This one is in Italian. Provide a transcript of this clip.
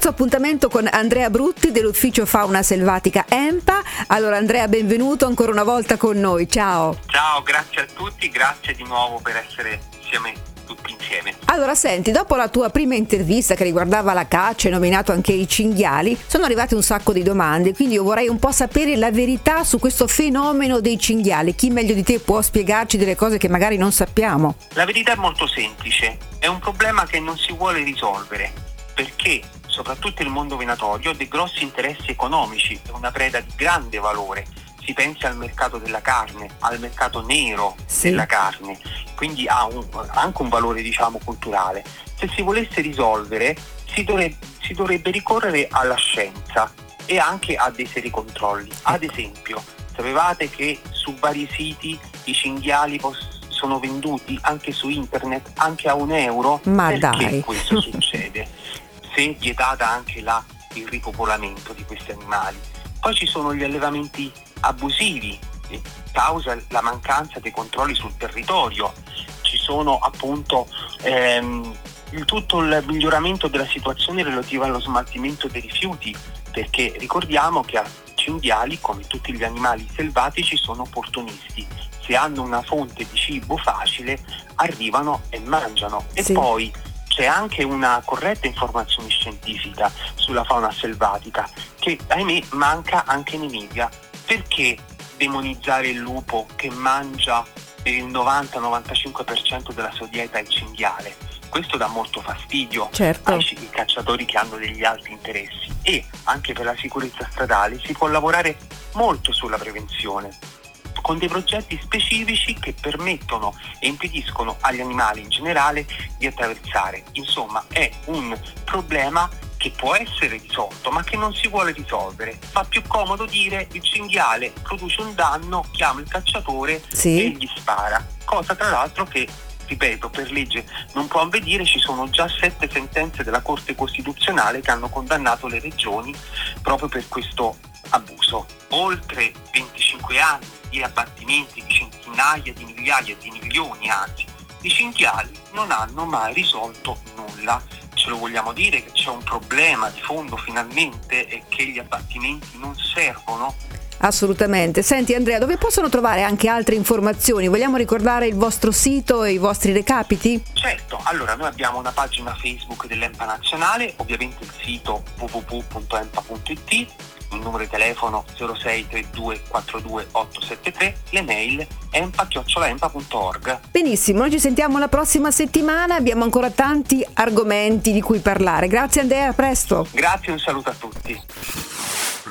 Terzo appuntamento con Andrea Brutti dell'ufficio fauna selvatica EMPA. Allora Andrea, benvenuto ancora una volta con noi. Ciao. Ciao, grazie a tutti, grazie di nuovo per essere insieme tutti insieme. Allora, senti, dopo la tua prima intervista che riguardava la caccia e nominato anche i cinghiali, sono arrivate un sacco di domande, quindi io vorrei un po' sapere la verità su questo fenomeno dei cinghiali. Chi meglio di te può spiegarci delle cose che magari non sappiamo? La verità è molto semplice, è un problema che non si vuole risolvere, perché soprattutto il mondo venatorio ha dei grossi interessi economici, è una preda di grande valore. Si pensa al mercato della carne, al mercato nero Sì. della carne, quindi ha un- anche un valore diciamo culturale. Se si volesse risolvere si dovrebbe, si dovrebbe ricorrere alla scienza e anche a dei seri controlli. Ad esempio, sapevate che su vari siti i cinghiali pos- sono venduti anche su internet anche a un euro? Ma Perché dai. questo succede? Se vietata anche la- il ripopolamento di questi animali. Poi ci sono gli allevamenti abusivi, eh, causa la mancanza dei controlli sul territorio. Ci sono appunto ehm, il, tutto il miglioramento della situazione relativa allo smaltimento dei rifiuti, perché ricordiamo che a cinghiali, come tutti gli animali selvatici, sono opportunisti. Se hanno una fonte di cibo facile, arrivano e mangiano. E Sì. poi c'è anche una corretta informazione scientifica sulla fauna selvatica che ahimè manca anche in Emilia. Perché demonizzare il lupo che mangia per il 90-95% della sua dieta il cinghiale? Questo dà molto fastidio Certo. ai ci- ai cacciatori che hanno degli altri interessi e anche per la sicurezza stradale si può lavorare molto sulla prevenzione con dei progetti specifici che permettono e impediscono agli animali in generale di attraversare. Insomma, è un problema che può essere risolto, ma che non si vuole risolvere. Fa più comodo dire il cinghiale produce un danno, chiama il cacciatore Sì. e gli spara. Cosa tra l'altro che, ripeto, per legge non può avvenire, ci sono già sette sentenze della Corte Costituzionale che hanno condannato le regioni proprio per questo abuso. Oltre 25 anni di abbattimenti di centinaia di migliaia di milioni anzi di cinghiali non hanno mai risolto nulla. Ce lo vogliamo dire che c'è un problema di fondo finalmente e che gli abbattimenti non servono? Assolutamente. Senti Andrea, dove possono trovare anche altre informazioni? Vogliamo ricordare il vostro sito e i vostri recapiti? Certo, allora noi abbiamo una pagina Facebook dell'EMPA nazionale, ovviamente il sito www.empa.it, il numero di telefono 0632 42 873, le mail empa.empa.org. Benissimo, noi ci sentiamo la prossima settimana, abbiamo ancora tanti argomenti di cui parlare. Grazie Andrea, a presto. Grazie e un saluto a tutti.